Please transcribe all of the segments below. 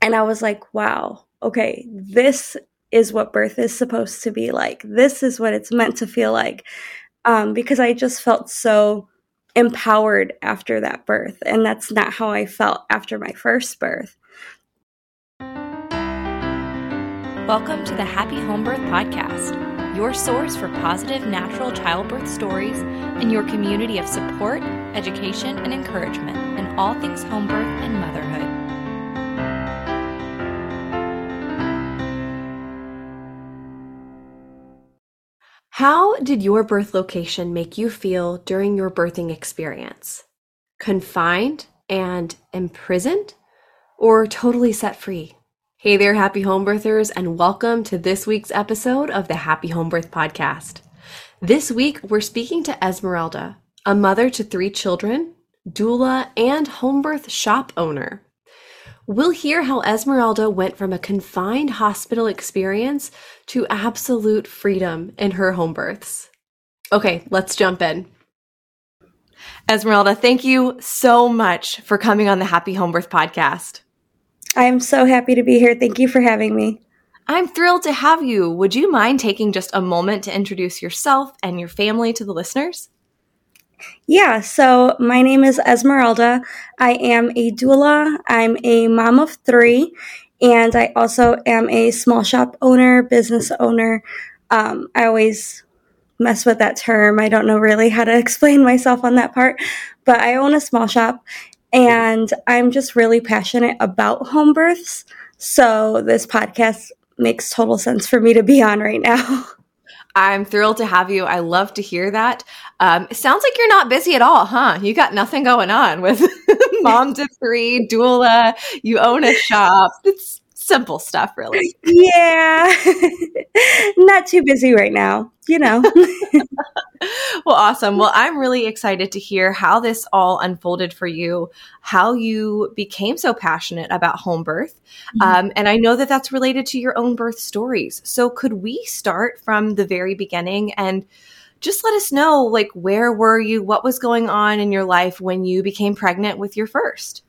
And I was like, wow, okay, this is what birth is supposed to be like. This is what it's meant to feel like. Um, because I just felt so empowered after that birth. And that's not how I felt after my first birth. Welcome to the Happy Home Birth Podcast, your source for positive natural childbirth stories and your community of support, education, and encouragement in all things home birth and motherhood. How did your birth location make you feel during your birthing experience? Confined and imprisoned? Or totally set free? Hey there, happy home birthers, and welcome to this week's episode of the Happy Home Birth Podcast. This week, we're speaking to Esmeralda, a mother to three children, doula, and home birth shop owner. We'll hear how Esmeralda went from a confined hospital experience to absolute freedom in her home births. Okay, let's jump in. Esmeralda, thank you so much for coming on the Happy Home Birth podcast. I'm so happy to be here. Thank you for having me. I'm thrilled to have you. Would you mind taking just a moment to introduce yourself and your family to the listeners? Yeah, so my name is Esmeralda. I am a doula. I'm a mom of three, and I also am a small shop owner, business owner. Um, I always mess with that term. I don't know really how to explain myself on that part, but I own a small shop, and I'm just really passionate about home births. So this podcast makes total sense for me to be on right now. I'm thrilled to have you. I love to hear that. Um, it sounds like you're not busy at all, huh? You got nothing going on with mom to three, doula, you own a shop. It's simple stuff, really. Yeah. not too busy right now, you know. well, awesome. Well, I'm really excited to hear how this all unfolded for you, how you became so passionate about home birth. Mm-hmm. Um, and I know that that's related to your own birth stories. So, could we start from the very beginning and just let us know, like, where were you? What was going on in your life when you became pregnant with your first?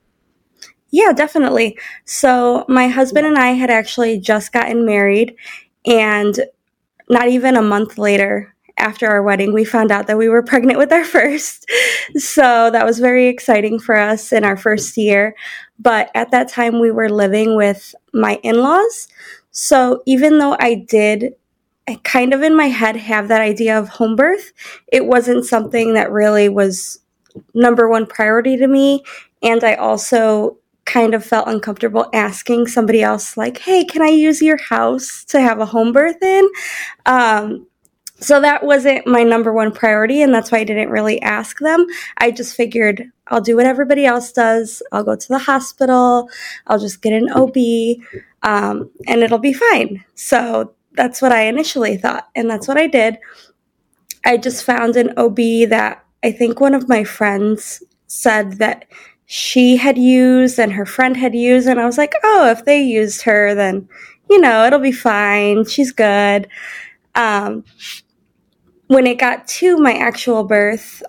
Yeah, definitely. So, my husband and I had actually just gotten married, and not even a month later, after our wedding, we found out that we were pregnant with our first. So that was very exciting for us in our first year. But at that time, we were living with my in laws. So even though I did I kind of in my head have that idea of home birth, it wasn't something that really was number one priority to me. And I also kind of felt uncomfortable asking somebody else, like, hey, can I use your house to have a home birth in? Um, so that wasn't my number one priority, and that's why I didn't really ask them. I just figured I'll do what everybody else does. I'll go to the hospital, I'll just get an OB, um, and it'll be fine. So that's what I initially thought, and that's what I did. I just found an OB that I think one of my friends said that she had used and her friend had used, and I was like, oh, if they used her, then you know it'll be fine. She's good. Um, when it got to my actual birth,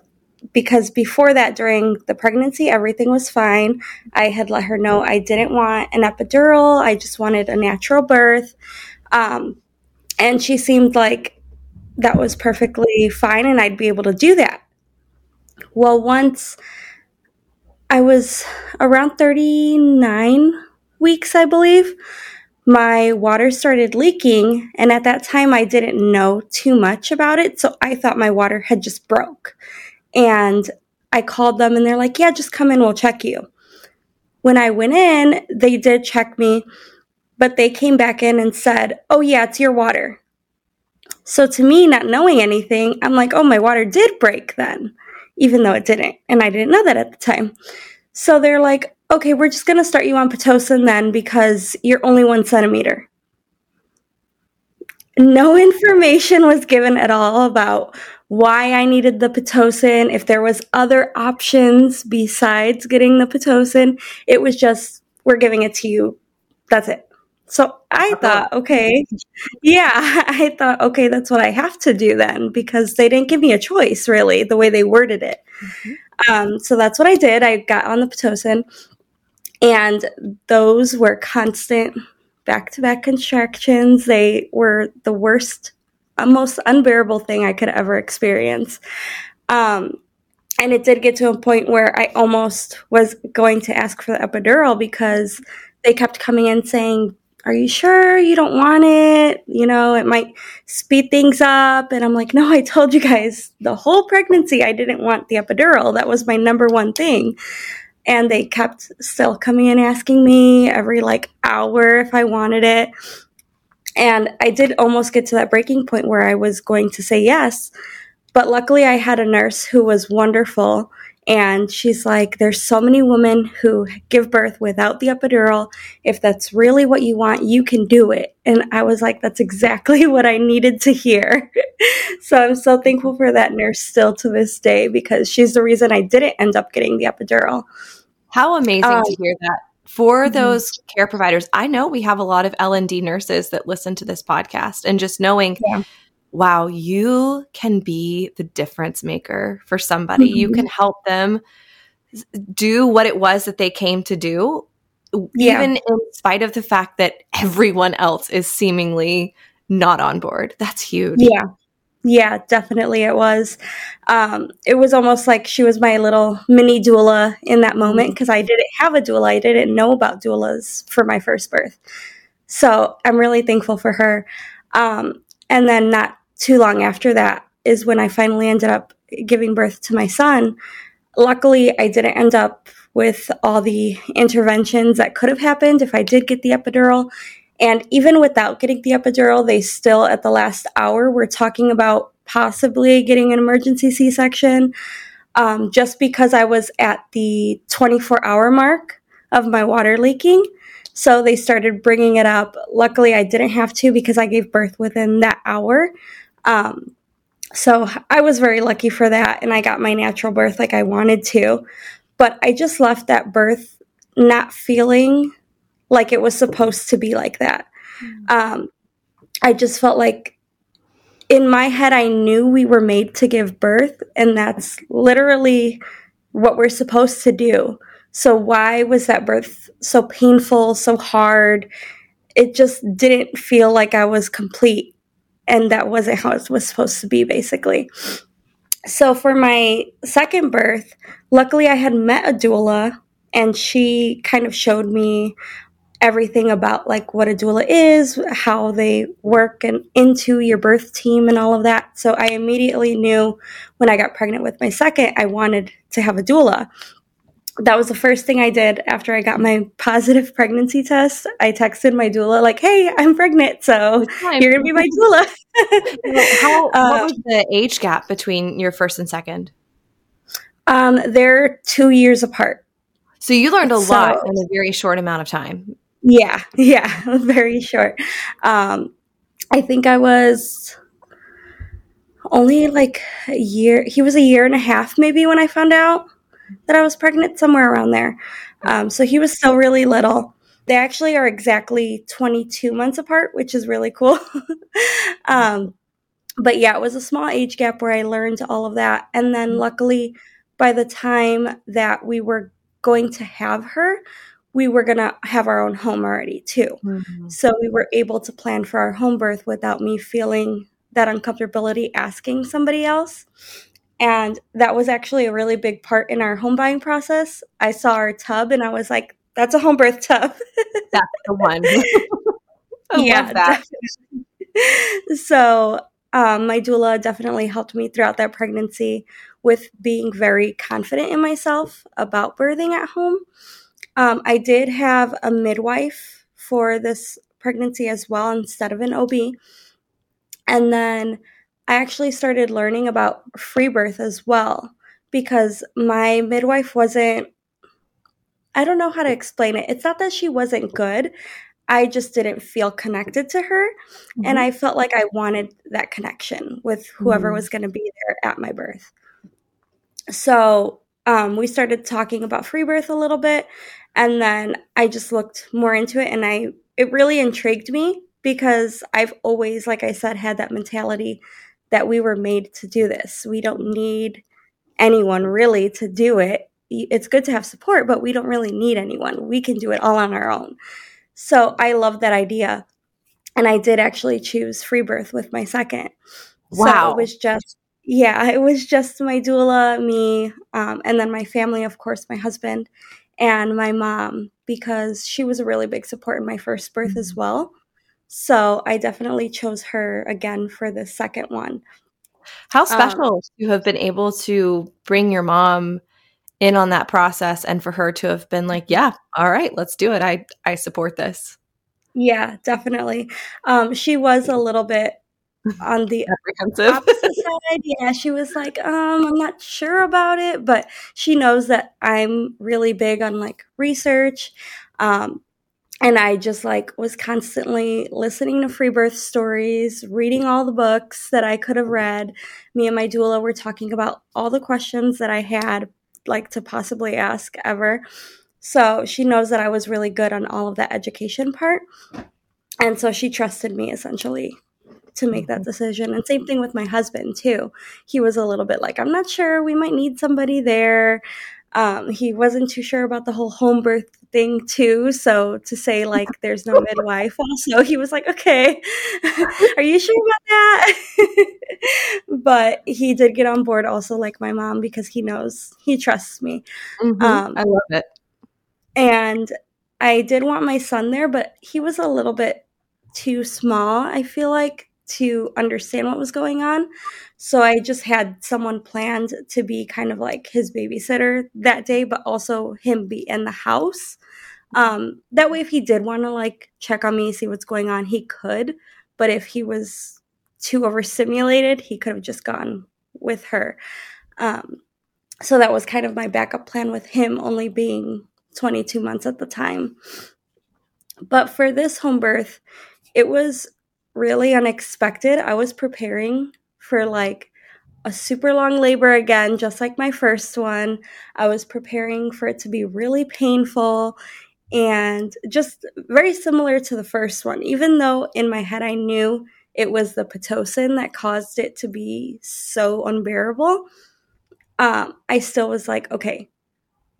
because before that, during the pregnancy, everything was fine. I had let her know I didn't want an epidural, I just wanted a natural birth. Um, and she seemed like that was perfectly fine and I'd be able to do that. Well, once I was around 39 weeks, I believe, my water started leaking and at that time I didn't know too much about it so I thought my water had just broke. And I called them and they're like yeah just come in we'll check you. When I went in they did check me but they came back in and said oh yeah it's your water. So to me not knowing anything I'm like oh my water did break then even though it didn't and I didn't know that at the time so they're like okay, we're just going to start you on Pitocin then because you're only one centimeter. No information was given at all about why I needed the Pitocin, if there was other options besides getting the Pitocin. It was just, we're giving it to you. That's it. So I thought, okay, yeah, I thought, okay, that's what I have to do then because they didn't give me a choice, really, the way they worded it. Mm-hmm. Um, so that's what I did. I got on the Pitocin And those were constant back to back contractions. They were the worst, uh, most unbearable thing I could ever experience. Um, and it did get to a point where I almost was going to ask for the epidural because they kept coming in saying, Are you sure you don't want it? You know, it might speed things up. And I'm like, No, I told you guys the whole pregnancy I didn't want the epidural. That was my number one thing. And they kept still coming in asking me every like hour if I wanted it. And I did almost get to that breaking point where I was going to say yes. But luckily, I had a nurse who was wonderful. And she's like, There's so many women who give birth without the epidural. If that's really what you want, you can do it. And I was like, That's exactly what I needed to hear. so I'm so thankful for that nurse still to this day because she's the reason I didn't end up getting the epidural. How amazing um, to hear that for mm-hmm. those care providers. I know we have a lot of L&D nurses that listen to this podcast and just knowing yeah wow, you can be the difference maker for somebody. Mm-hmm. You can help them do what it was that they came to do, yeah. even in spite of the fact that everyone else is seemingly not on board. That's huge. Yeah. Yeah, definitely it was. Um, it was almost like she was my little mini doula in that moment because mm-hmm. I didn't have a doula. I didn't know about doulas for my first birth. So I'm really thankful for her. Um, and then not too long after that is when I finally ended up giving birth to my son. Luckily, I didn't end up with all the interventions that could have happened if I did get the epidural. And even without getting the epidural, they still, at the last hour, were talking about possibly getting an emergency C section um, just because I was at the 24 hour mark of my water leaking. So they started bringing it up. Luckily, I didn't have to because I gave birth within that hour. Um, so I was very lucky for that, and I got my natural birth like I wanted to. But I just left that birth not feeling like it was supposed to be like that. Mm. Um, I just felt like in my head, I knew we were made to give birth, and that's literally what we're supposed to do. So, why was that birth so painful, so hard? It just didn't feel like I was complete and that wasn't how it was supposed to be basically. So for my second birth luckily i had met a doula and she kind of showed me everything about like what a doula is how they work and into your birth team and all of that. So i immediately knew when i got pregnant with my second i wanted to have a doula that was the first thing I did after I got my positive pregnancy test. I texted my doula like, "Hey, I'm pregnant, so you're gonna be my doula." How what um, was the age gap between your first and second? Um, they're two years apart. So you learned a so, lot in a very short amount of time. Yeah, yeah, very short. Um, I think I was only like a year. He was a year and a half maybe when I found out that I was pregnant, somewhere around there. Um, so he was still really little. They actually are exactly 22 months apart, which is really cool. um, but yeah, it was a small age gap where I learned all of that. And then luckily, by the time that we were going to have her, we were going to have our own home already too. Mm-hmm. So we were able to plan for our home birth without me feeling that uncomfortability asking somebody else. And that was actually a really big part in our home buying process. I saw our tub and I was like, that's a home birth tub. that's the one. yeah, that. so um, my doula definitely helped me throughout that pregnancy with being very confident in myself about birthing at home. Um, I did have a midwife for this pregnancy as well instead of an OB. And then I actually started learning about free birth as well because my midwife wasn't, I don't know how to explain it. It's not that she wasn't good. I just didn't feel connected to her. Mm-hmm. And I felt like I wanted that connection with whoever mm-hmm. was going to be there at my birth. So um, we started talking about free birth a little bit. And then I just looked more into it and I, it really intrigued me because I've always, like I said, had that mentality that we were made to do this. We don't need anyone really to do it. it's good to have support, but we don't really need anyone. We can do it all on our own. So I love that idea. And I did actually choose free birth with my second. Wow. So it was just, yeah, it was just my doula, me, um, and then my family, of course, my husband and my mom, because she was a really big support in my first birth as mm-hmm. well. So I definitely chose her again for the second one. How um, special um, to have been able to bring your mom in on that process and for her to have been like, yeah, all right, let's do it. I I support this. Yeah, definitely. Um, she was a little bit on the apprehensive side. Yeah, she was like, um, I'm not sure about it, but she knows that I'm really big on like research. Um, and I just like was constantly listening to free birth stories, reading all the books that I could have read. Me and my doula were talking about all the questions that I had like to possibly ask ever. So she knows that I was really good on all of that education part. And so she trusted me essentially to make that mm-hmm. decision. And same thing with my husband too. He was a little bit like, I'm not sure, we might need somebody there. Um, he wasn't too sure about the whole home birth thing too. So to say like there's no midwife also, he was like, okay, are you sure about that? but he did get on board also like my mom because he knows he trusts me. Mm-hmm. Um, I love it. And I did want my son there, but he was a little bit too small, I feel like, to understand what was going on. So I just had someone planned to be kind of like his babysitter that day, but also him be in the house. Um, that way, if he did want to like check on me, see what's going on, he could. But if he was too overstimulated, he could have just gone with her. Um, so that was kind of my backup plan with him only being 22 months at the time. But for this home birth, it was really unexpected. I was preparing for like a super long labor again, just like my first one. I was preparing for it to be really painful and just very similar to the first one, even though in my head I knew it was the Pitocin that caused it to be so unbearable. Um, I still was like, okay,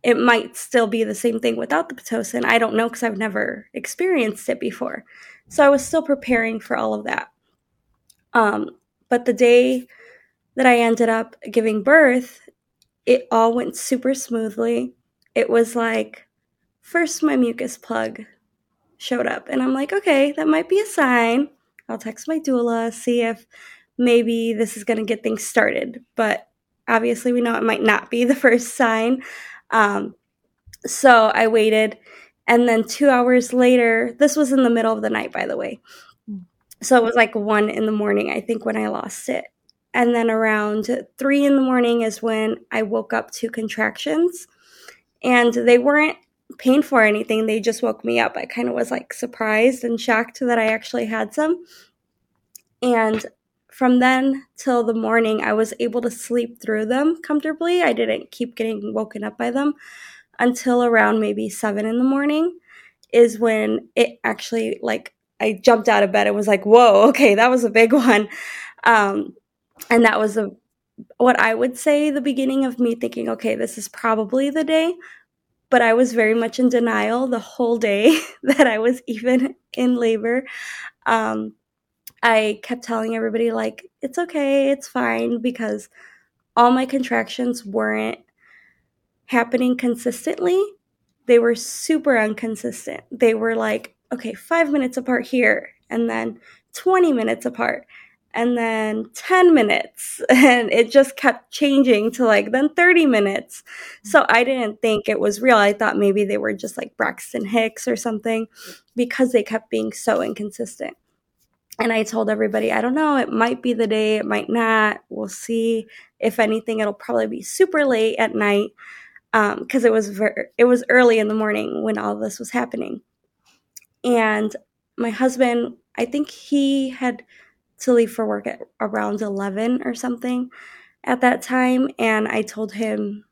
it might still be the same thing without the Pitocin. I don't know because I've never experienced it before. So I was still preparing for all of that. Um, but the day that I ended up giving birth, it all went super smoothly. It was like, first, my mucus plug showed up, and I'm like, okay, that might be a sign. I'll text my doula, see if maybe this is going to get things started. But obviously, we know it might not be the first sign. Um, so I waited. And then two hours later, this was in the middle of the night, by the way. Hmm. So it was like one in the morning, I think, when I lost it. And then around three in the morning is when I woke up to contractions. And they weren't painful or anything. They just woke me up. I kind of was like surprised and shocked that I actually had some. And from then till the morning, I was able to sleep through them comfortably. I didn't keep getting woken up by them until around maybe seven in the morning, is when it actually like I jumped out of bed and was like, "Whoa, okay, that was a big one," um, and that was a what I would say the beginning of me thinking, "Okay, this is probably the day." But I was very much in denial the whole day that I was even in labor. Um, I kept telling everybody, like, it's okay, it's fine, because all my contractions weren't happening consistently. They were super inconsistent. They were like, okay, five minutes apart here, and then 20 minutes apart, and then 10 minutes. And it just kept changing to like then 30 minutes. So I didn't think it was real. I thought maybe they were just like Braxton Hicks or something because they kept being so inconsistent. And I told everybody, I don't know, it might be the day, it might not. We'll see. If anything, it'll probably be super late at night because um, it was ver- it was early in the morning when all this was happening. And my husband, I think he had to leave for work at around 11 or something at that time. And I told him,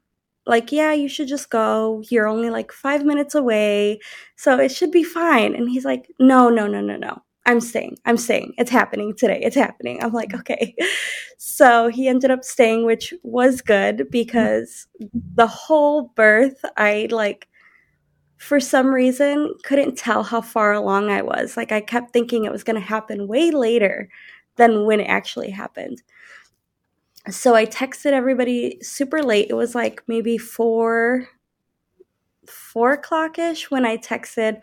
like, yeah, you should just go. You're only like five minutes away. So it should be fine. And he's like, no, no, no, no, no. I'm staying. I'm staying. It's happening today. It's happening. I'm like, okay. So he ended up staying, which was good because the whole birth, I like, for some reason, couldn't tell how far along I was. Like, I kept thinking it was going to happen way later than when it actually happened. So I texted everybody super late. It was like maybe four, four o'clock ish when I texted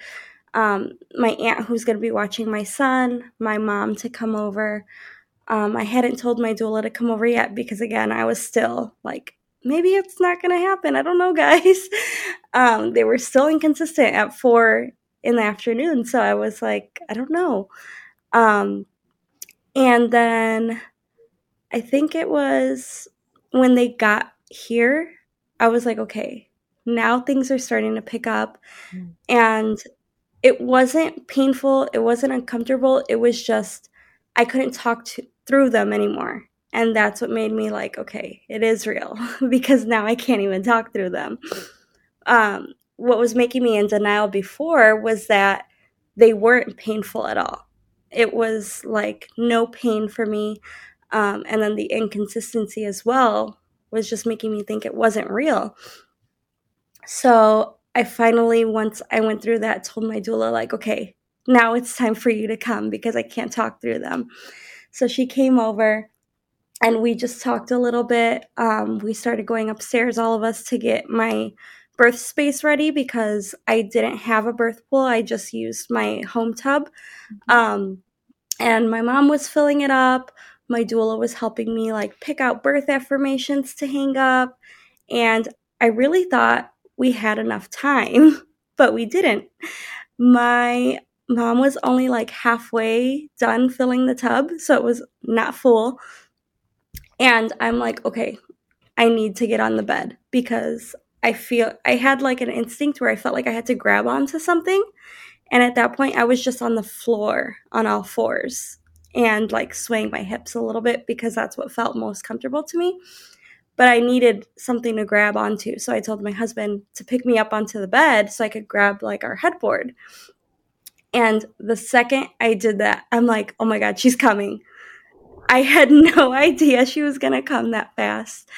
um, my aunt who's going to be watching my son, my mom to come over. Um, I hadn't told my doula to come over yet because, again, I was still like, maybe it's not going to happen. I don't know, guys. Um, they were still inconsistent at four in the afternoon. So I was like, I don't know. Um, and then I think it was when they got here, I was like, okay, now things are starting to pick up. Mm. And it wasn't painful, it wasn't uncomfortable, it was just I couldn't talk to, through them anymore. And that's what made me like, okay, it is real because now I can't even talk through them. Um, what was making me in denial before was that they weren't painful at all. It was like no pain for me. Um, and then the inconsistency as well was just making me think it wasn't real. So I finally, once I went through that, told my doula, like, okay, now it's time for you to come because I can't talk through them. So she came over and we just talked a little bit. Um, we started going upstairs, all of us, to get my birth space ready because I didn't have a birth pool. I just used my home tub. Mm-hmm. Um, and my mom was filling it up. My doula was helping me like pick out birth affirmations to hang up. And I really thought we had enough time, but we didn't. My mom was only like halfway done filling the tub, so it was not full. And I'm like, okay, I need to get on the bed because I feel I had like an instinct where I felt like I had to grab onto something. And at that point, I was just on the floor on all fours and like swaying my hips a little bit because that's what felt most comfortable to me but I needed something to grab onto. So I told my husband to pick me up onto the bed so I could grab like our headboard. And the second I did that, I'm like, oh my God, she's coming. I had no idea she was going to come that fast.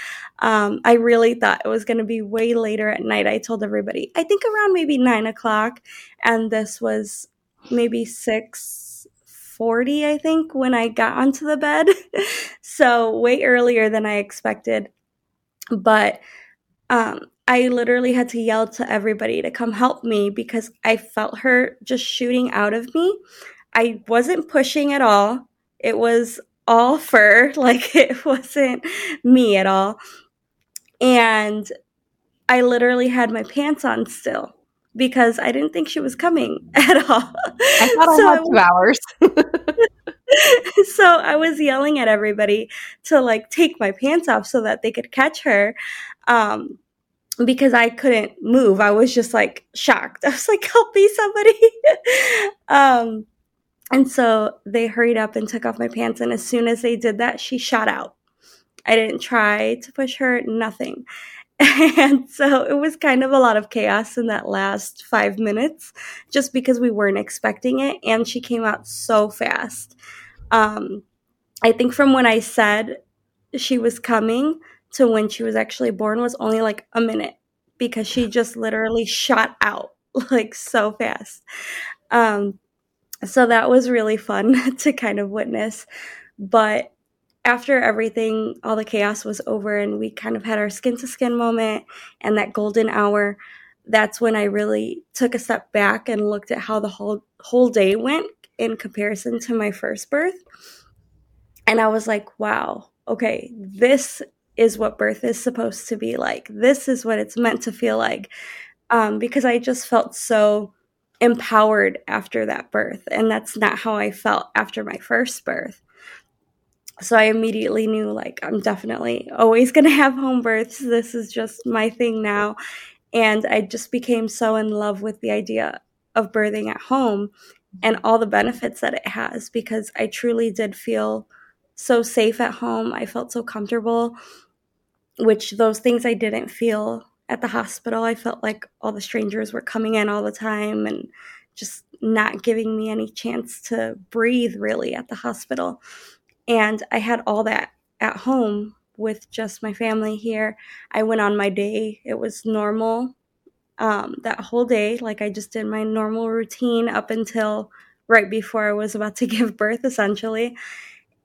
Um, I really thought it was going to be way later at night. I told everybody, I think around maybe nine o'clock. And this was maybe six 40, I think, when I got onto the bed. so, way earlier than I expected. But um, I literally had to yell to everybody to come help me because I felt her just shooting out of me. I wasn't pushing at all. It was all fur, like it wasn't me at all. And I literally had my pants on still because I didn't think she was coming at all. I thought so I had two hours. so I was yelling at everybody to like take my pants off so that they could catch her. Um, because I couldn't move. I was just like shocked. I was like, help me, somebody. um, and so they hurried up and took off my pants. And as soon as they did that, she shot out. I didn't try to push her, nothing. And so it was kind of a lot of chaos in that last five minutes just because we weren't expecting it. And she came out so fast. Um, I think from when I said she was coming to when she was actually born was only like a minute because she just literally shot out like so fast. Um, so that was really fun to kind of witness. But after everything, all the chaos was over and we kind of had our skin to skin moment and that golden hour, that's when I really took a step back and looked at how the whole whole day went in comparison to my first birth. And I was like, wow, okay, this is what birth is supposed to be like. This is what it's meant to feel like. Um, because I just felt so empowered after that birth. And that's not how I felt after my first birth so I immediately knew like I'm definitely always going to have home births. This is just my thing now. And I just became so in love with the idea of birthing at home and all the benefits that it has because I truly did feel so safe at home. I felt so comfortable, which those things I didn't feel at the hospital. I felt like all the strangers were coming in all the time and just not giving me any chance to breathe really at the hospital. And I had all that at home with just my family here. I went on my day, it was normal um, that whole day. Like I just did my normal routine up until right before I was about to give birth, essentially.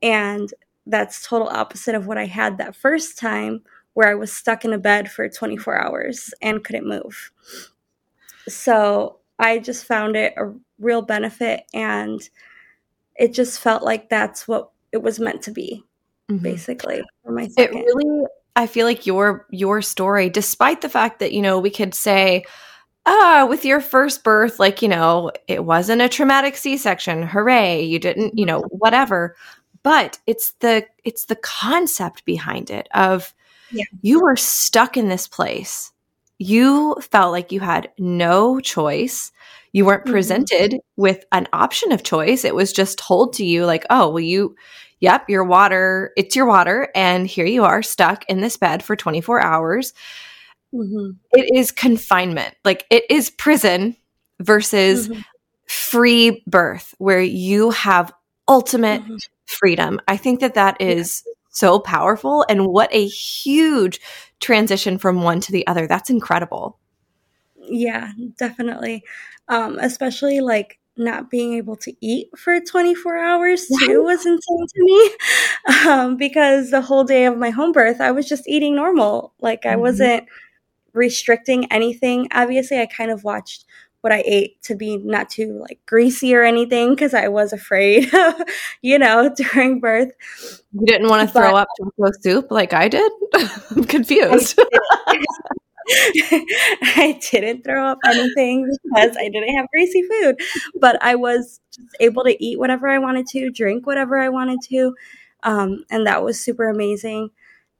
And that's total opposite of what I had that first time where I was stuck in a bed for 24 hours and couldn't move. So I just found it a real benefit and it just felt like that's what it was meant to be mm-hmm. basically for my. It really I feel like your your story despite the fact that you know we could say ah with your first birth like you know it wasn't a traumatic C-section hooray you didn't you know whatever but it's the it's the concept behind it of yeah. you were stuck in this place you felt like you had no choice you weren't mm-hmm. presented mm-hmm. with an option of choice it was just told to you like oh well you yep your water it's your water and here you are stuck in this bed for 24 hours mm-hmm. it is confinement like it is prison versus mm-hmm. free birth where you have ultimate mm-hmm freedom. I think that that is yeah. so powerful. And what a huge transition from one to the other. That's incredible. Yeah, definitely. Um, especially like not being able to eat for 24 hours too was insane to me um, because the whole day of my home birth i was just eating normal like i mm-hmm. wasn't restricting anything obviously i kind of watched what I ate to be not too like greasy or anything because I was afraid, you know, during birth. You didn't want to throw up tofu soup like I did? I'm confused. I, I didn't throw up anything because I didn't have greasy food, but I was just able to eat whatever I wanted to, drink whatever I wanted to. Um, and that was super amazing.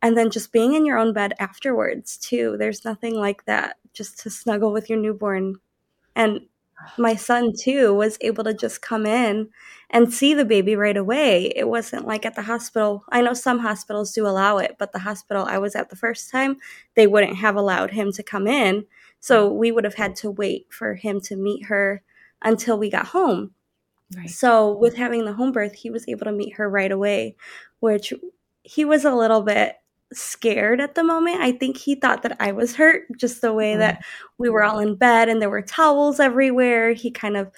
And then just being in your own bed afterwards, too. There's nothing like that just to snuggle with your newborn and my son too was able to just come in and see the baby right away. It wasn't like at the hospital. I know some hospitals do allow it, but the hospital I was at the first time, they wouldn't have allowed him to come in. So mm. we would have had to wait for him to meet her until we got home. Right. So with having the home birth, he was able to meet her right away, which he was a little bit scared at the moment. I think he thought that I was hurt, just the way that we were all in bed and there were towels everywhere. He kind of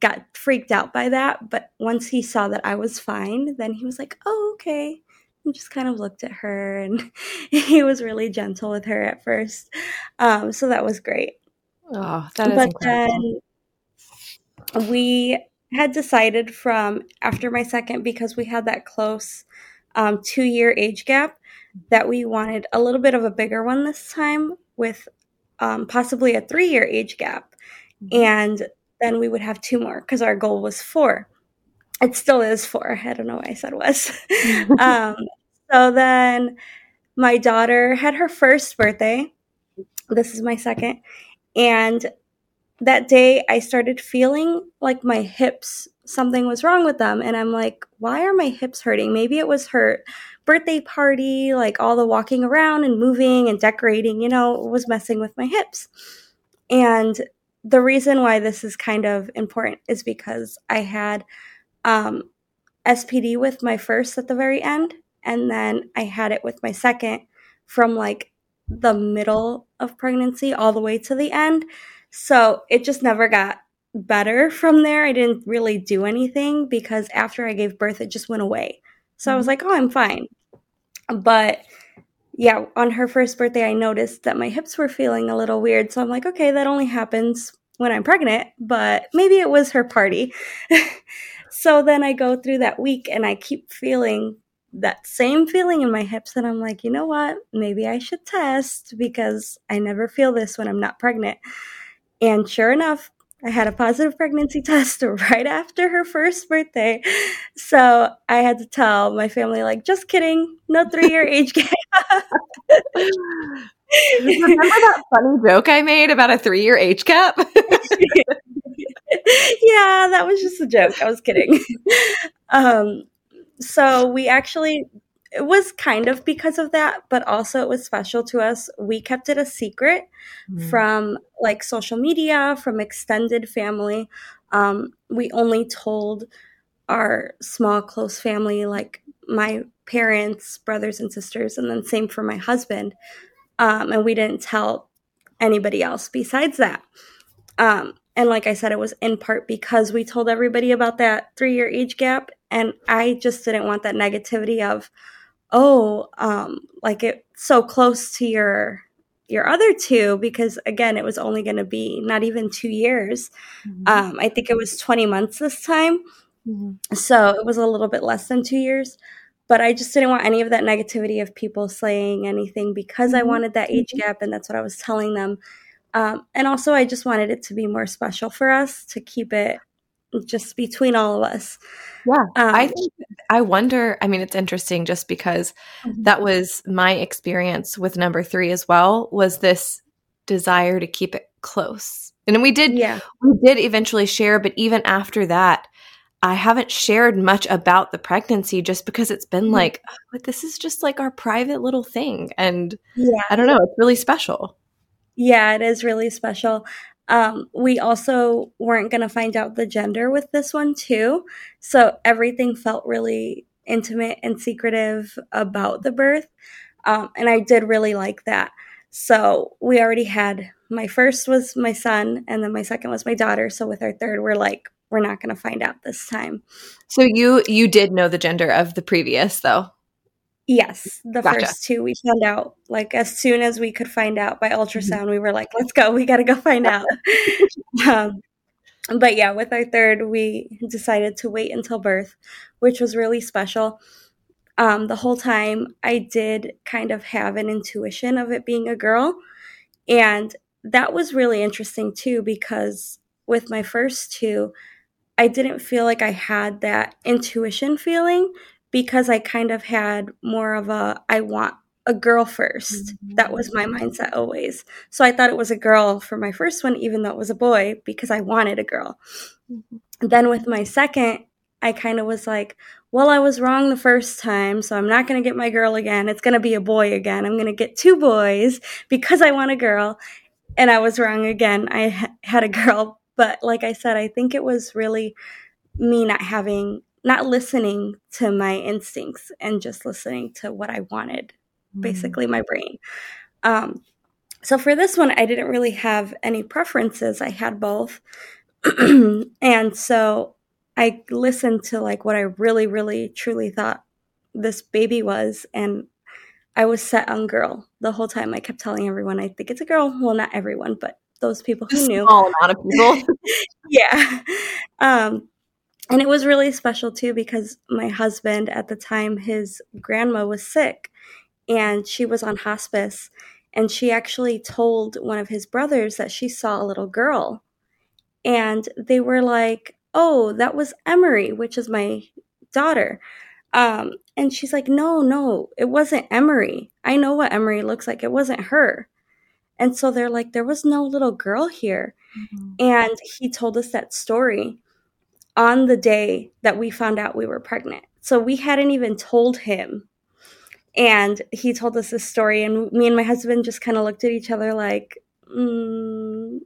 got freaked out by that. But once he saw that I was fine, then he was like, oh, okay. And just kind of looked at her and he was really gentle with her at first. Um, so that was great. Oh, that is but incredible. then we had decided from after my second because we had that close um, two year age gap that we wanted a little bit of a bigger one this time with um, possibly a three year age gap. Mm-hmm. And then we would have two more because our goal was four. It still is four. I don't know why I said was. um, so then my daughter had her first birthday. This is my second. And that day I started feeling like my hips, something was wrong with them. And I'm like, why are my hips hurting? Maybe it was hurt birthday party, like all the walking around and moving and decorating, you know, was messing with my hips. And the reason why this is kind of important is because I had um, SPD with my first at the very end, and then I had it with my second from like the middle of pregnancy all the way to the end. So it just never got better from there. I didn't really do anything because after I gave birth, it just went away. So mm-hmm. I was mm-hmm. like, oh, I'm fine. But yeah, on her first birthday, I noticed that my hips were feeling a little weird. So I'm like, okay, that only happens when I'm pregnant, but maybe it was her party. so then I go through that week and I keep feeling that same feeling in my hips. And I'm like, you know what? Maybe I should test because I never feel this when I'm not pregnant. And sure enough, I had a positive pregnancy test right after her first birthday. So I had to tell my family, like, just kidding, no three year age gap. Remember that funny joke I made about a three year age gap? yeah, that was just a joke. I was kidding. Um, so we actually it was kind of because of that, but also it was special to us. We kept it a secret mm. from like social media, from extended family. Um, we only told our small, close family, like my parents, brothers, and sisters, and then same for my husband. Um, and we didn't tell anybody else besides that. Um, and like I said, it was in part because we told everybody about that three year age gap. And I just didn't want that negativity of, oh, um, like it's so close to your your other two because again it was only going to be not even two years mm-hmm. um, i think it was 20 months this time mm-hmm. so it was a little bit less than two years but i just didn't want any of that negativity of people saying anything because mm-hmm. i wanted that age mm-hmm. gap and that's what i was telling them um, and also, I just wanted it to be more special for us to keep it just between all of us. Yeah. Um, I think, I wonder, I mean, it's interesting just because mm-hmm. that was my experience with number three as well, was this desire to keep it close. And we did, yeah. we did eventually share, but even after that, I haven't shared much about the pregnancy just because it's been mm-hmm. like, oh, this is just like our private little thing. And yeah. I don't know, it's really special. Yeah, it is really special. Um, we also weren't going to find out the gender with this one, too. So everything felt really intimate and secretive about the birth. Um, and I did really like that. So we already had my first was my son, and then my second was my daughter. So with our third, we're like, we're not going to find out this time. So you you did know the gender of the previous though. Yes, the gotcha. first two we found out like as soon as we could find out by mm-hmm. ultrasound. Mm-hmm. We were like, "Let's go! We got to go find out." um, but yeah, with our third, we decided to wait until birth, which was really special. Um, the whole time, I did kind of have an intuition of it being a girl, and that was really interesting too because with my first two, I didn't feel like I had that intuition feeling because I kind of had more of a I want a girl 1st That was my mindset always. So I thought it was a girl for my first one, even though it was a boy, because I wanted a girl. Mm-hmm. Then with my second, I kind of was like, well, I was wrong the first time, so I'm not going to get my girl again. It's going to be a boy again. I'm going to get two boys because I want a girl. And I was wrong again. I ha- had a girl. But like I said, I think it was really me not having not listening to my instincts and just listening to what I wanted, mm. basically my brain. Um, so for this one, I didn't really have any preferences. I had both. and so I listened to like what I really, really, truly thought this baby was. And I was set on girl the whole time. I kept telling everyone, I think it's a girl. Well, not everyone, but those people who knew. Small amount of people. yeah. Um, and it was really special too because my husband at the time his grandma was sick and she was on hospice and she actually told one of his brothers that she saw a little girl. And they were like oh that was emery which is my daughter. Um, and she's like no no it wasn't emery. I know what emery looks like. It wasn't her. And so they're like there was no little girl here. Mm-hmm. and he told us that story on the day that we found out we were pregnant. So we hadn't even told him. And he told us this story, and me and my husband just kind of looked at each other like, mm,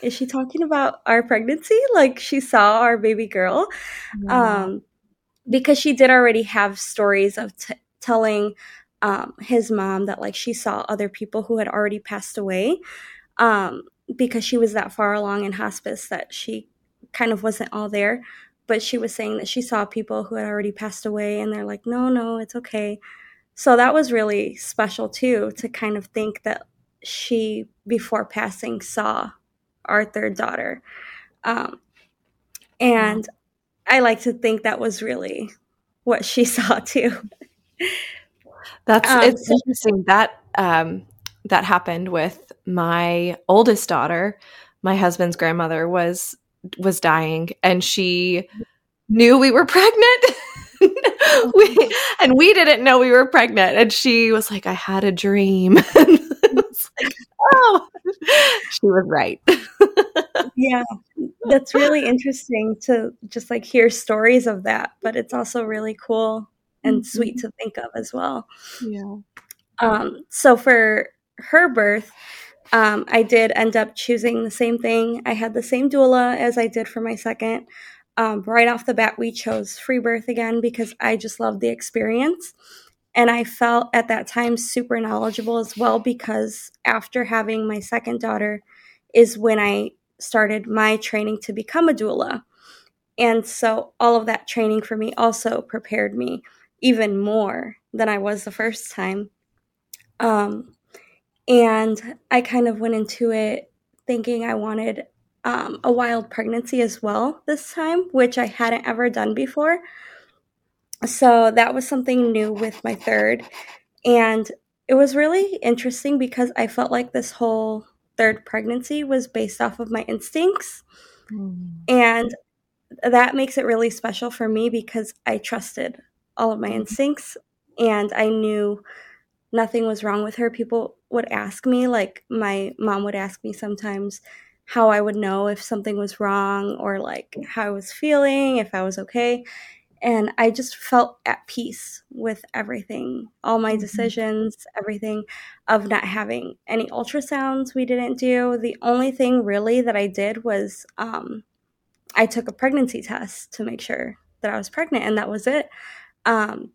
is she talking about our pregnancy? Like she saw our baby girl? Um, because she did already have stories of t- telling um, his mom that like she saw other people who had already passed away um, because she was that far along in hospice that she kind of wasn't all there. But she was saying that she saw people who had already passed away, and they're like, no, no, it's okay. So that was really special too, to kind of think that she, before passing, saw our third daughter. Um, and I like to think that was really what she saw too. That's um, it's so- interesting that um, that happened with my oldest daughter. My husband's grandmother was was dying and she knew we were pregnant. we, and we didn't know we were pregnant. And she was like, I had a dream. like, oh, she was right. yeah, that's really interesting to just like hear stories of that, but it's also really cool and mm-hmm. sweet to think of as well. Yeah. Um, so for her birth, um, I did end up choosing the same thing. I had the same doula as I did for my second. Um, right off the bat, we chose free birth again because I just loved the experience. And I felt at that time super knowledgeable as well because after having my second daughter is when I started my training to become a doula. And so all of that training for me also prepared me even more than I was the first time. Um, and I kind of went into it thinking I wanted um, a wild pregnancy as well this time, which I hadn't ever done before. So that was something new with my third. And it was really interesting because I felt like this whole third pregnancy was based off of my instincts. Mm. And that makes it really special for me because I trusted all of my mm-hmm. instincts and I knew nothing was wrong with her. People would ask me, like my mom would ask me sometimes how I would know if something was wrong or like how I was feeling, if I was okay. And I just felt at peace with everything, all my mm-hmm. decisions, everything of not having any ultrasounds we didn't do. The only thing really that I did was um, I took a pregnancy test to make sure that I was pregnant, and that was it. Um,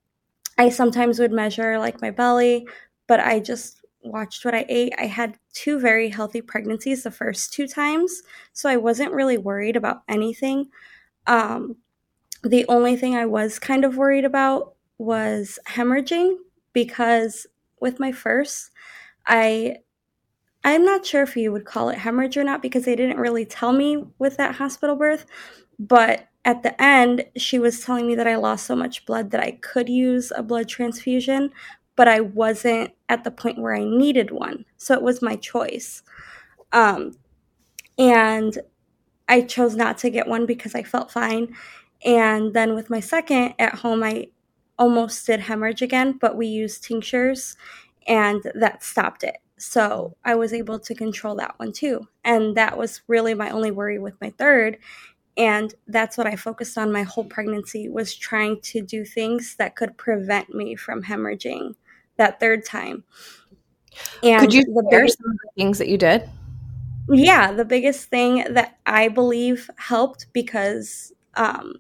I sometimes would measure like my belly, but I just watched what I ate. I had two very healthy pregnancies the first two times, so I wasn't really worried about anything. Um, the only thing I was kind of worried about was hemorrhaging because with my first, I I'm not sure if you would call it hemorrhage or not because they didn't really tell me with that hospital birth. But at the end, she was telling me that I lost so much blood that I could use a blood transfusion, but I wasn't at the point where I needed one. So it was my choice. Um, and I chose not to get one because I felt fine. And then with my second at home, I almost did hemorrhage again, but we used tinctures and that stopped it. So I was able to control that one too. And that was really my only worry with my third. And that's what I focused on my whole pregnancy was trying to do things that could prevent me from hemorrhaging that third time. And could you share biggest, some of the things that you did? Yeah, the biggest thing that I believe helped because um,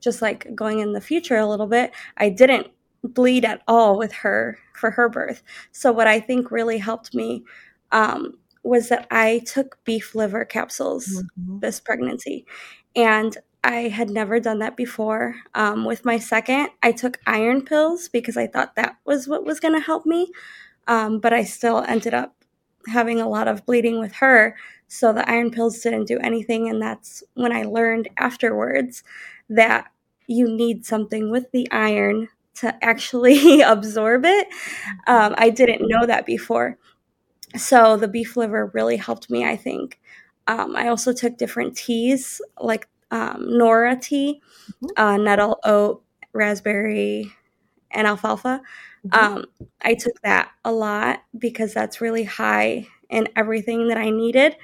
just like going in the future a little bit, I didn't bleed at all with her for her birth. So what I think really helped me um, was that I took beef liver capsules mm-hmm. this pregnancy, and I had never done that before. Um, with my second, I took iron pills because I thought that was what was going to help me, um, but I still ended up having a lot of bleeding with her. So the iron pills didn't do anything, and that's when I learned afterwards that you need something with the iron to actually absorb it. Um, I didn't know that before. So the beef liver really helped me, I think. Um, I also took different teas like um, NORA tea, mm-hmm. uh, nettle, oat, raspberry, and alfalfa. Mm-hmm. Um, I took that a lot because that's really high in everything that I needed.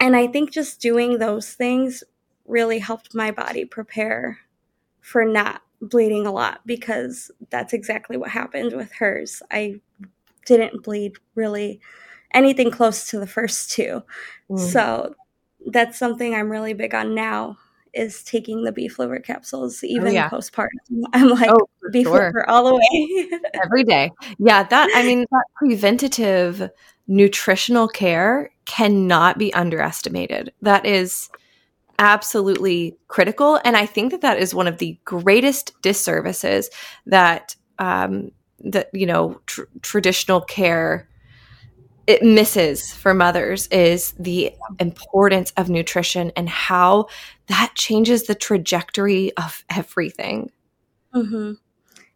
And I think just doing those things really helped my body prepare for not bleeding a lot because that's exactly what happened with hers. I didn't bleed really anything close to the first two. Mm. So that's something I'm really big on now is taking the beef liver capsules oh, even oh, yeah. postpartum. I'm like oh, beef sure. liver all the way. Every day. Yeah, that I mean that preventative nutritional care cannot be underestimated. That is absolutely critical. And I think that that is one of the greatest disservices that, um, that, you know, tr- traditional care it misses for mothers is the importance of nutrition and how that changes the trajectory of everything. Mm-hmm.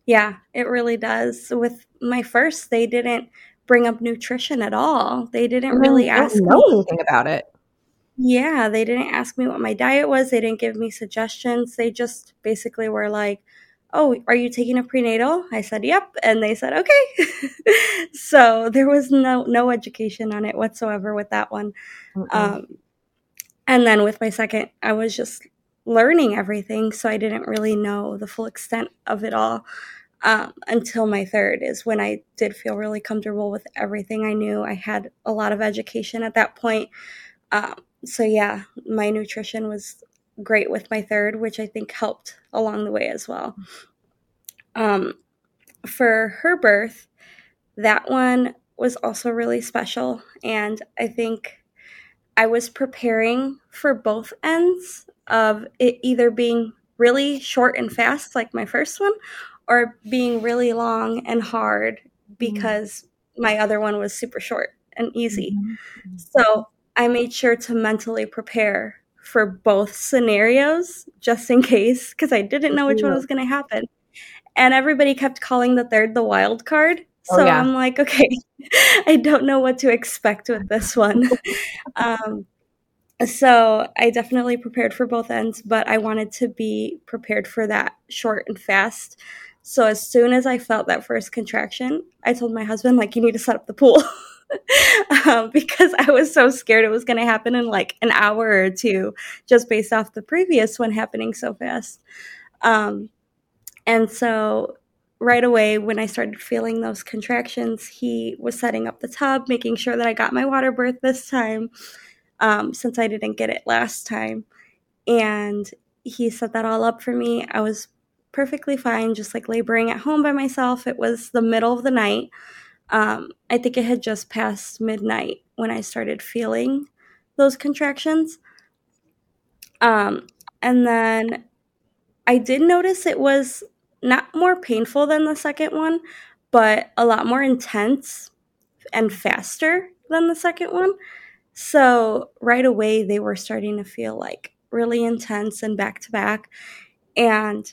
Yeah, it really does. With my first, they didn't bring up nutrition at all. They didn't really ask know me anything about it. Yeah, they didn't ask me what my diet was. They didn't give me suggestions. They just basically were like, "Oh, are you taking a prenatal?" I said, "Yep," and they said, "Okay." so there was no no education on it whatsoever with that one. Um, and then with my second, I was just learning everything, so I didn't really know the full extent of it all. um, until my third is when I did feel really comfortable with everything I knew. I had a lot of education at that point. Um, so, yeah, my nutrition was great with my third, which I think helped along the way as well. Um, for her birth, that one was also really special. And I think I was preparing for both ends of it either being really short and fast, like my first one, or being really long and hard mm-hmm. because mm-hmm. my other one was super short and easy. Mm-hmm. So I made sure to mentally prepare for both scenarios just in case because I didn't know which one was going to happen. And everybody kept calling the third the wild card. Oh, so oh, yeah. I'm like, okay, I don't know what to expect with this one. um, so I definitely prepared for both ends, but I wanted to be prepared for that short and fast so as soon as I felt that first contraction, I told my husband, like, you need to set up the pool. um, because I was so scared it was going to happen in like an hour or two, just based off the previous one happening so fast. Um, and so right away, when I started feeling those contractions, he was setting up the tub, making sure that I got my water birth this time, um, since I didn't get it last time. And he set that all up for me. I was perfectly fine, just like laboring at home by myself. It was the middle of the night. Um, I think it had just passed midnight when I started feeling those contractions. Um, and then I did notice it was not more painful than the second one, but a lot more intense and faster than the second one. So right away, they were starting to feel like really intense and back to back. And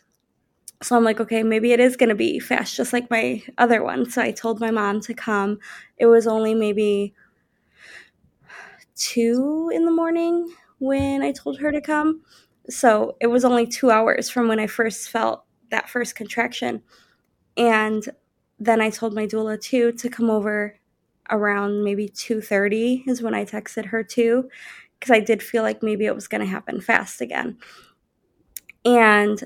so I'm like, okay, maybe it is going to be fast, just like my other one. So I told my mom to come. It was only maybe two in the morning when I told her to come. So it was only two hours from when I first felt that first contraction. And then I told my doula too to come over around maybe 2.30 is when I texted her too because I did feel like maybe it was going to happen fast again. And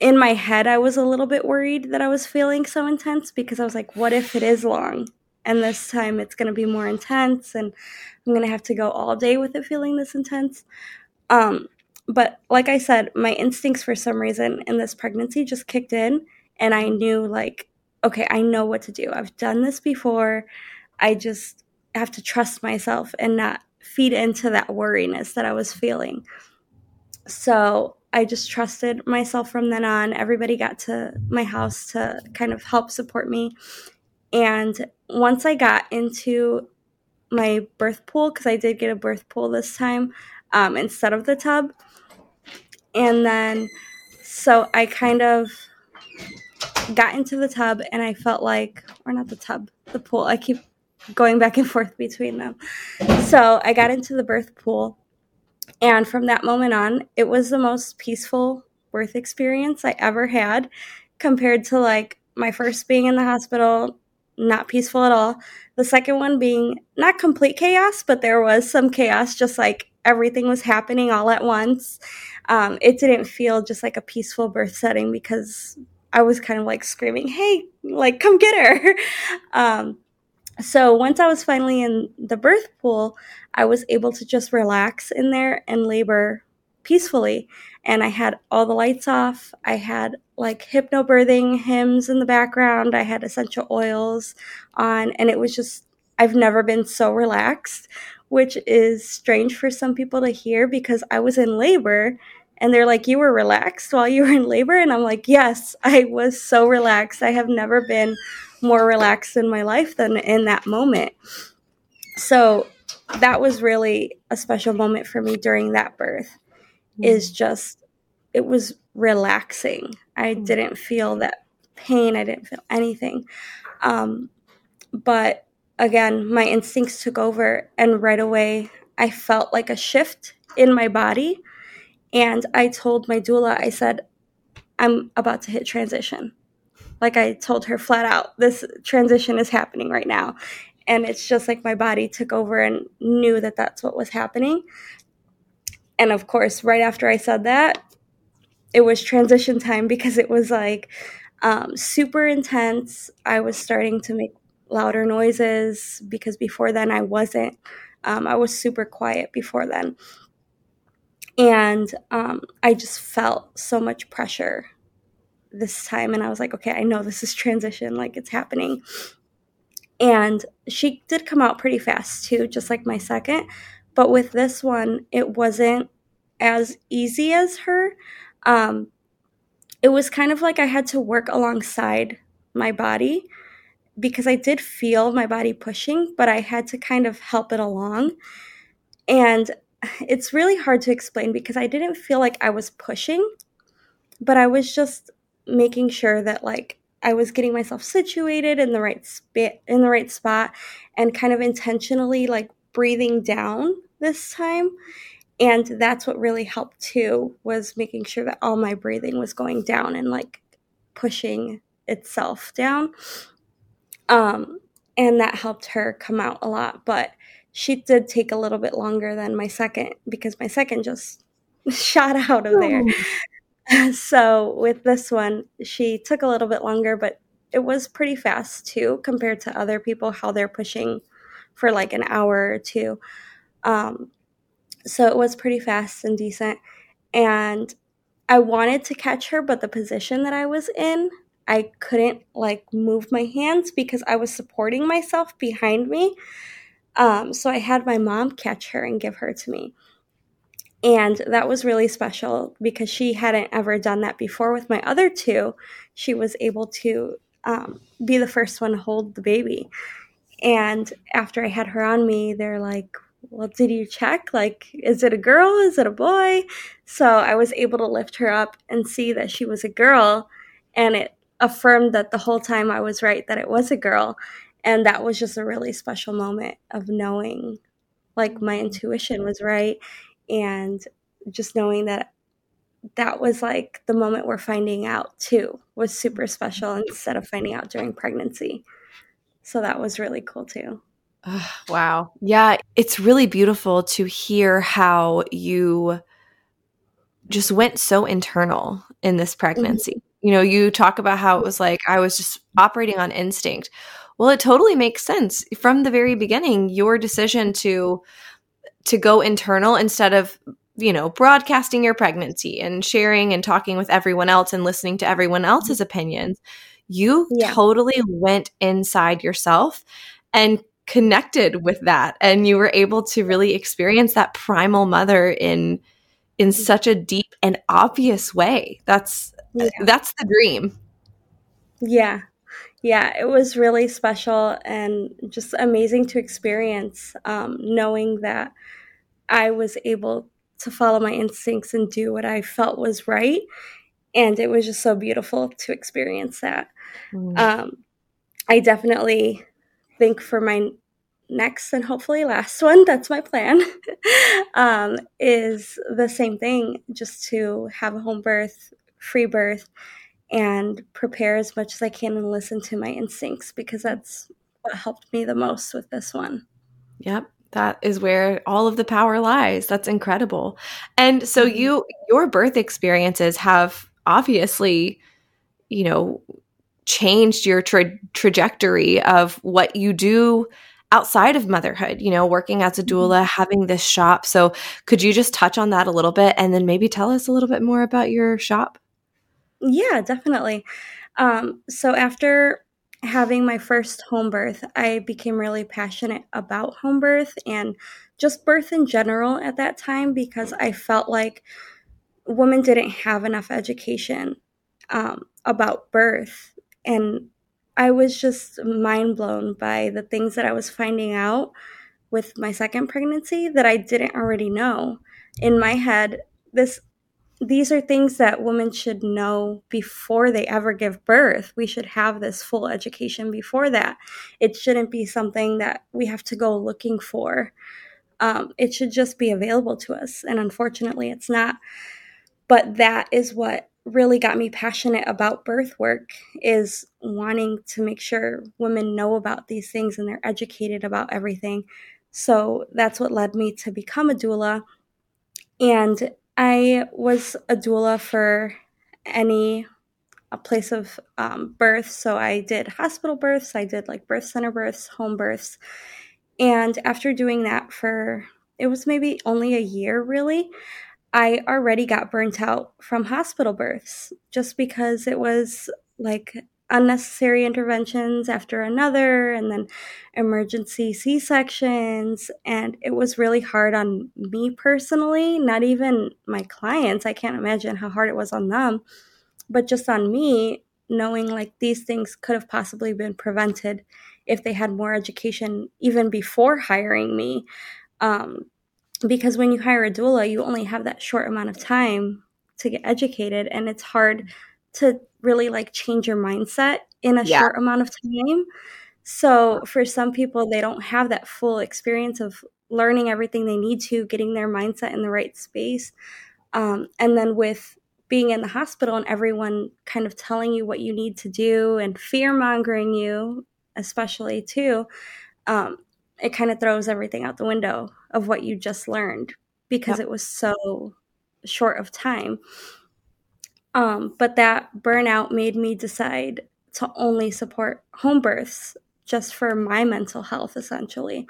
in my head, I was a little bit worried that I was feeling so intense because I was like, what if it is long? And this time it's going to be more intense and I'm going to have to go all day with it feeling this intense. Um, but like I said, my instincts for some reason in this pregnancy just kicked in and I knew, like, okay, I know what to do. I've done this before. I just have to trust myself and not feed into that worriness that I was feeling. So I just trusted myself from then on. Everybody got to my house to kind of help support me. And once I got into my birth pool, because I did get a birth pool this time um, instead of the tub, and then so I kind of got into the tub and I felt like, or not the tub, the pool. I keep going back and forth between them. So I got into the birth pool and from that moment on, it was the most peaceful birth experience I ever had compared to like my first being in the hospital, not peaceful at all. The second one being not complete chaos, but there was some chaos, just like everything was happening all at once. Um, it didn't feel just like a peaceful birth setting because I was kind of like screaming, hey, like, come get her. Um, so once I was finally in the birth pool, I was able to just relax in there and labor peacefully. And I had all the lights off. I had like hypnobirthing hymns in the background. I had essential oils on, and it was just, I've never been so relaxed, which is strange for some people to hear because I was in labor and they're like, You were relaxed while you were in labor? And I'm like, Yes, I was so relaxed. I have never been more relaxed in my life than in that moment. So that was really a special moment for me during that birth mm. is just it was relaxing. I mm. didn't feel that pain. I didn't feel anything. Um, but again, my instincts took over, and right away, I felt like a shift in my body. And I told my doula, I said, I'm about to hit transition. Like I told her flat out, this transition is happening right now. And it's just like my body took over and knew that that's what was happening. And of course, right after I said that, it was transition time because it was like um, super intense. I was starting to make louder noises because before then I wasn't. Um, I was super quiet before then. And um, I just felt so much pressure this time. And I was like, okay, I know this is transition, like it's happening. And she did come out pretty fast too, just like my second. But with this one, it wasn't as easy as her. Um, it was kind of like I had to work alongside my body because I did feel my body pushing, but I had to kind of help it along. And it's really hard to explain because I didn't feel like I was pushing, but I was just making sure that like I was getting myself situated in the right spit in the right spot and kind of intentionally like breathing down this time. And that's what really helped too was making sure that all my breathing was going down and like pushing itself down. Um and that helped her come out a lot, but she did take a little bit longer than my second because my second just shot out of there. So with this one, she took a little bit longer, but it was pretty fast too compared to other people how they're pushing for like an hour or two. Um, so it was pretty fast and decent. And I wanted to catch her, but the position that I was in, I couldn't like move my hands because I was supporting myself behind me. Um, so I had my mom catch her and give her to me. And that was really special because she hadn't ever done that before with my other two. She was able to um, be the first one to hold the baby. And after I had her on me, they're like, well, did you check? Like, is it a girl? Is it a boy? So I was able to lift her up and see that she was a girl. And it affirmed that the whole time I was right that it was a girl. And that was just a really special moment of knowing like my intuition was right and just knowing that that was like the moment we're finding out too was super special instead of finding out during pregnancy. So that was really cool too. Oh, wow. Yeah, it's really beautiful to hear how you just went so internal in this pregnancy. Mm-hmm. You know, you talk about how it was like I was just operating on instinct. Well, it totally makes sense from the very beginning. Your decision to to go internal instead of you know broadcasting your pregnancy and sharing and talking with everyone else and listening to everyone else's opinions you yeah. totally went inside yourself and connected with that and you were able to really experience that primal mother in in mm-hmm. such a deep and obvious way that's yeah. that's the dream yeah yeah it was really special and just amazing to experience um, knowing that I was able to follow my instincts and do what I felt was right. And it was just so beautiful to experience that. Mm. Um, I definitely think for my next and hopefully last one, that's my plan, um, is the same thing just to have a home birth, free birth, and prepare as much as I can and listen to my instincts because that's what helped me the most with this one. Yep that is where all of the power lies that's incredible and so mm-hmm. you your birth experiences have obviously you know changed your tra- trajectory of what you do outside of motherhood you know working as a mm-hmm. doula having this shop so could you just touch on that a little bit and then maybe tell us a little bit more about your shop yeah definitely um, so after having my first home birth, I became really passionate about home birth and just birth in general at that time because I felt like women didn't have enough education um, about birth. And I was just mind blown by the things that I was finding out with my second pregnancy that I didn't already know. In my head, this these are things that women should know before they ever give birth. We should have this full education before that. It shouldn't be something that we have to go looking for. Um, it should just be available to us. And unfortunately, it's not. But that is what really got me passionate about birth work is wanting to make sure women know about these things and they're educated about everything. So that's what led me to become a doula. And I was a doula for any a place of um, birth. So I did hospital births, I did like birth center births, home births. And after doing that for, it was maybe only a year really, I already got burnt out from hospital births just because it was like unnecessary interventions after another and then emergency C-sections and it was really hard on me personally, not even my clients. I can't imagine how hard it was on them, but just on me knowing like these things could have possibly been prevented if they had more education even before hiring me. Um, because when you hire a doula, you only have that short amount of time to get educated, and it's hard to really like change your mindset in a yeah. short amount of time. So for some people, they don't have that full experience of learning everything they need to, getting their mindset in the right space. Um, and then with being in the hospital and everyone kind of telling you what you need to do and fear mongering you, especially too, um, it kind of throws everything out the window of what you just learned because yep. it was so short of time. Um, but that burnout made me decide to only support home births just for my mental health, essentially.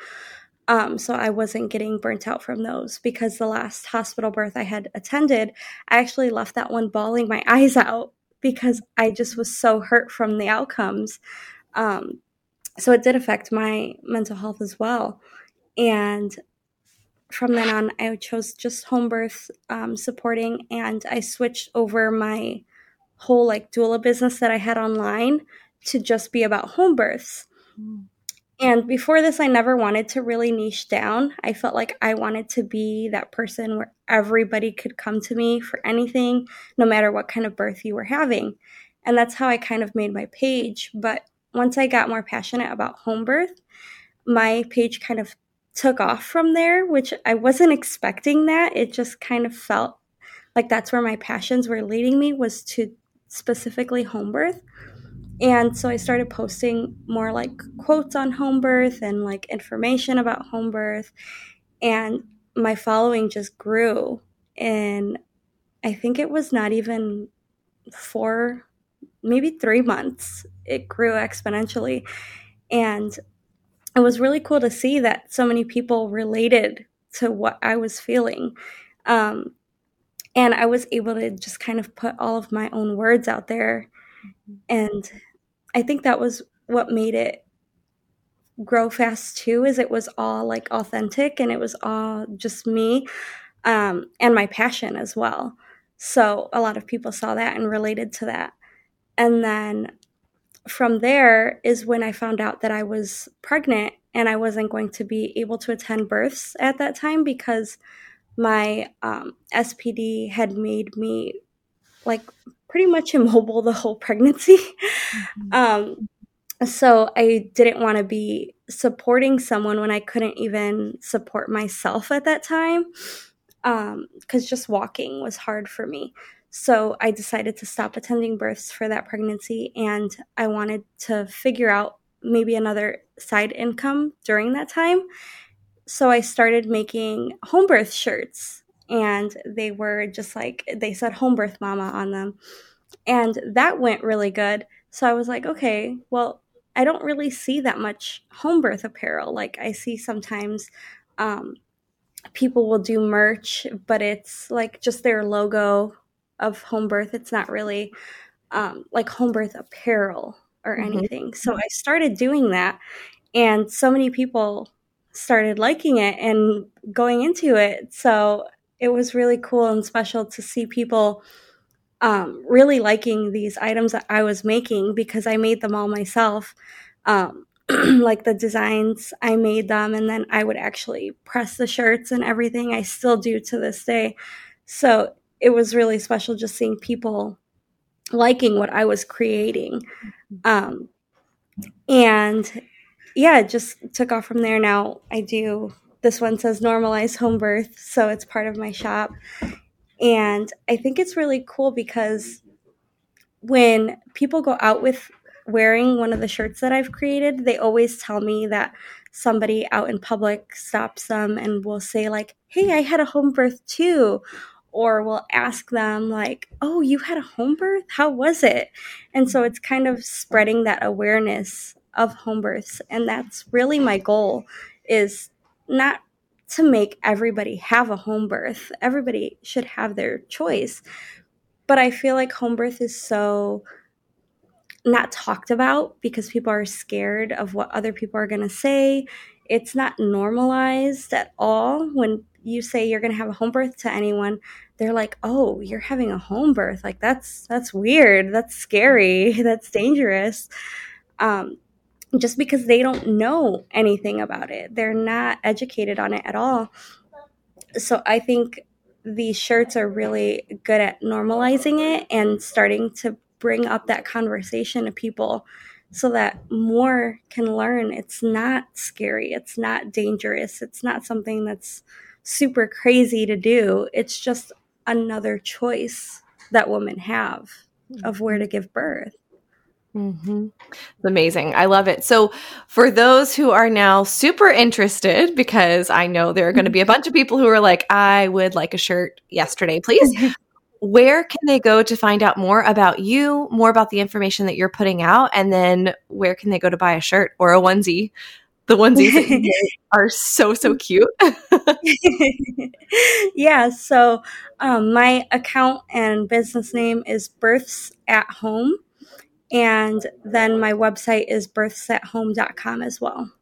Um, so I wasn't getting burnt out from those because the last hospital birth I had attended, I actually left that one bawling my eyes out because I just was so hurt from the outcomes. Um, so it did affect my mental health as well. And from then on, I chose just home birth um, supporting, and I switched over my whole like doula business that I had online to just be about home births. Mm. And before this, I never wanted to really niche down. I felt like I wanted to be that person where everybody could come to me for anything, no matter what kind of birth you were having. And that's how I kind of made my page. But once I got more passionate about home birth, my page kind of took off from there, which I wasn't expecting that. It just kind of felt like that's where my passions were leading me was to specifically home birth. And so I started posting more like quotes on home birth and like information about home birth. And my following just grew. And I think it was not even four, maybe three months. It grew exponentially. And it was really cool to see that so many people related to what I was feeling. Um, and I was able to just kind of put all of my own words out there. And I think that was what made it grow fast too is it was all like authentic and it was all just me um, and my passion as well so a lot of people saw that and related to that and then from there is when I found out that I was pregnant and I wasn't going to be able to attend births at that time because my um, SPD had made me like pretty much immobile the whole pregnancy. Mm-hmm. Um, so I didn't want to be supporting someone when I couldn't even support myself at that time because um, just walking was hard for me. So I decided to stop attending births for that pregnancy and I wanted to figure out maybe another side income during that time. So I started making home birth shirts and they were just like they said home birth mama on them. And that went really good. So I was like, okay, well, I don't really see that much home birth apparel. Like I see sometimes um, people will do merch, but it's like just their logo of home birth. It's not really um, like home birth apparel or mm-hmm. anything. So I started doing that, and so many people started liking it and going into it. So it was really cool and special to see people um, really liking these items that I was making because I made them all myself. Um, like the designs, I made them, and then I would actually press the shirts and everything. I still do to this day. So it was really special just seeing people liking what I was creating. Um, and yeah, it just took off from there. Now I do this one says normalize home birth, so it's part of my shop. And I think it's really cool because when people go out with wearing one of the shirts that I've created, they always tell me that somebody out in public stops them and will say like, "Hey, I had a home birth too." Or we'll ask them like oh you had a home birth? How was it? And so it's kind of spreading that awareness of home births. And that's really my goal is not to make everybody have a home birth. Everybody should have their choice. But i feel like home birth is so not talked about because people are scared of what other people are going to say. It's not normalized at all when you say you're going to have a home birth to anyone they're like oh you're having a home birth? Like that's that's weird. That's scary. That's dangerous. Um, just because they don't know anything about it. They're not educated on it at all. So i think these shirts are really good at normalizing it and starting to bring up that conversation to people so that more can learn. It's not scary. It's not dangerous. It's not something that's super crazy to do it's just another choice that women have of where to give birth Mm-hmm. Amazing. I love it. So, for those who are now super interested, because I know there are going to be a bunch of people who are like, I would like a shirt yesterday, please. where can they go to find out more about you, more about the information that you're putting out, and then where can they go to buy a shirt or a onesie? The onesies are so so cute. yeah. So um, my account and business name is Births at Home, and then my website is birthsathome.com as well.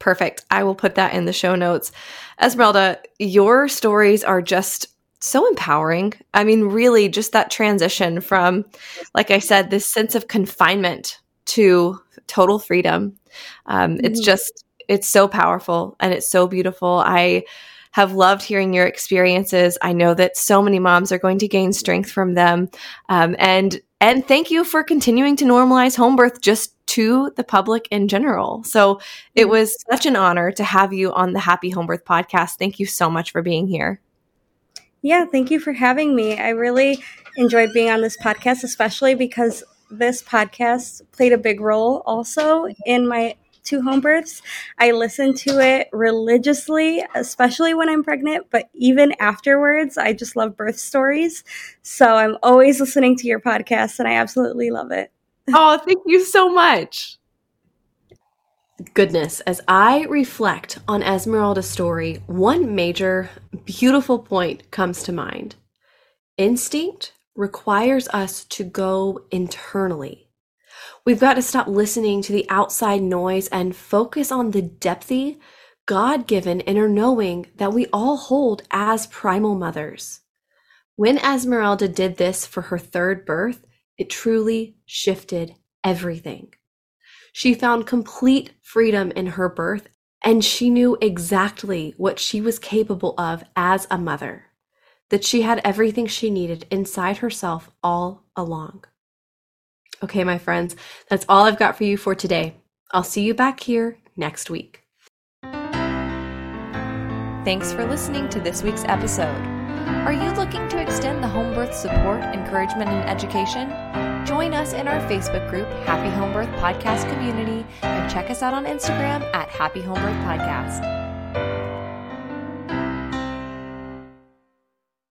Perfect. I will put that in the show notes. Esmeralda, your stories are just so empowering. I mean, really, just that transition from, like I said, this sense of confinement to total freedom. Um, mm-hmm. It's just, it's so powerful and it's so beautiful. I have loved hearing your experiences. I know that so many moms are going to gain strength from them. Um, and and thank you for continuing to normalize home birth just to the public in general. So it was such an honor to have you on the Happy Home Birth podcast. Thank you so much for being here. Yeah, thank you for having me. I really enjoyed being on this podcast, especially because this podcast played a big role also in my two home births. I listen to it religiously, especially when I'm pregnant, but even afterwards, I just love birth stories. So I'm always listening to your podcast and I absolutely love it. Oh, thank you so much goodness, as I reflect on Esmeralda's story, one major, beautiful point comes to mind. Instinct requires us to go internally. We've got to stop listening to the outside noise and focus on the depthy, God given inner knowing that we all hold as primal mothers. When Esmeralda did this for her third birth, it truly shifted everything. She found complete freedom in her birth, and she knew exactly what she was capable of as a mother, that she had everything she needed inside herself all along. Okay, my friends, that's all I've got for you for today. I'll see you back here next week. Thanks for listening to this week's episode. Are you looking to extend the home birth support, encouragement, and education? Join us in our Facebook group, Happy Home Birth Podcast Community, and check us out on Instagram at Happy Home Birth Podcast.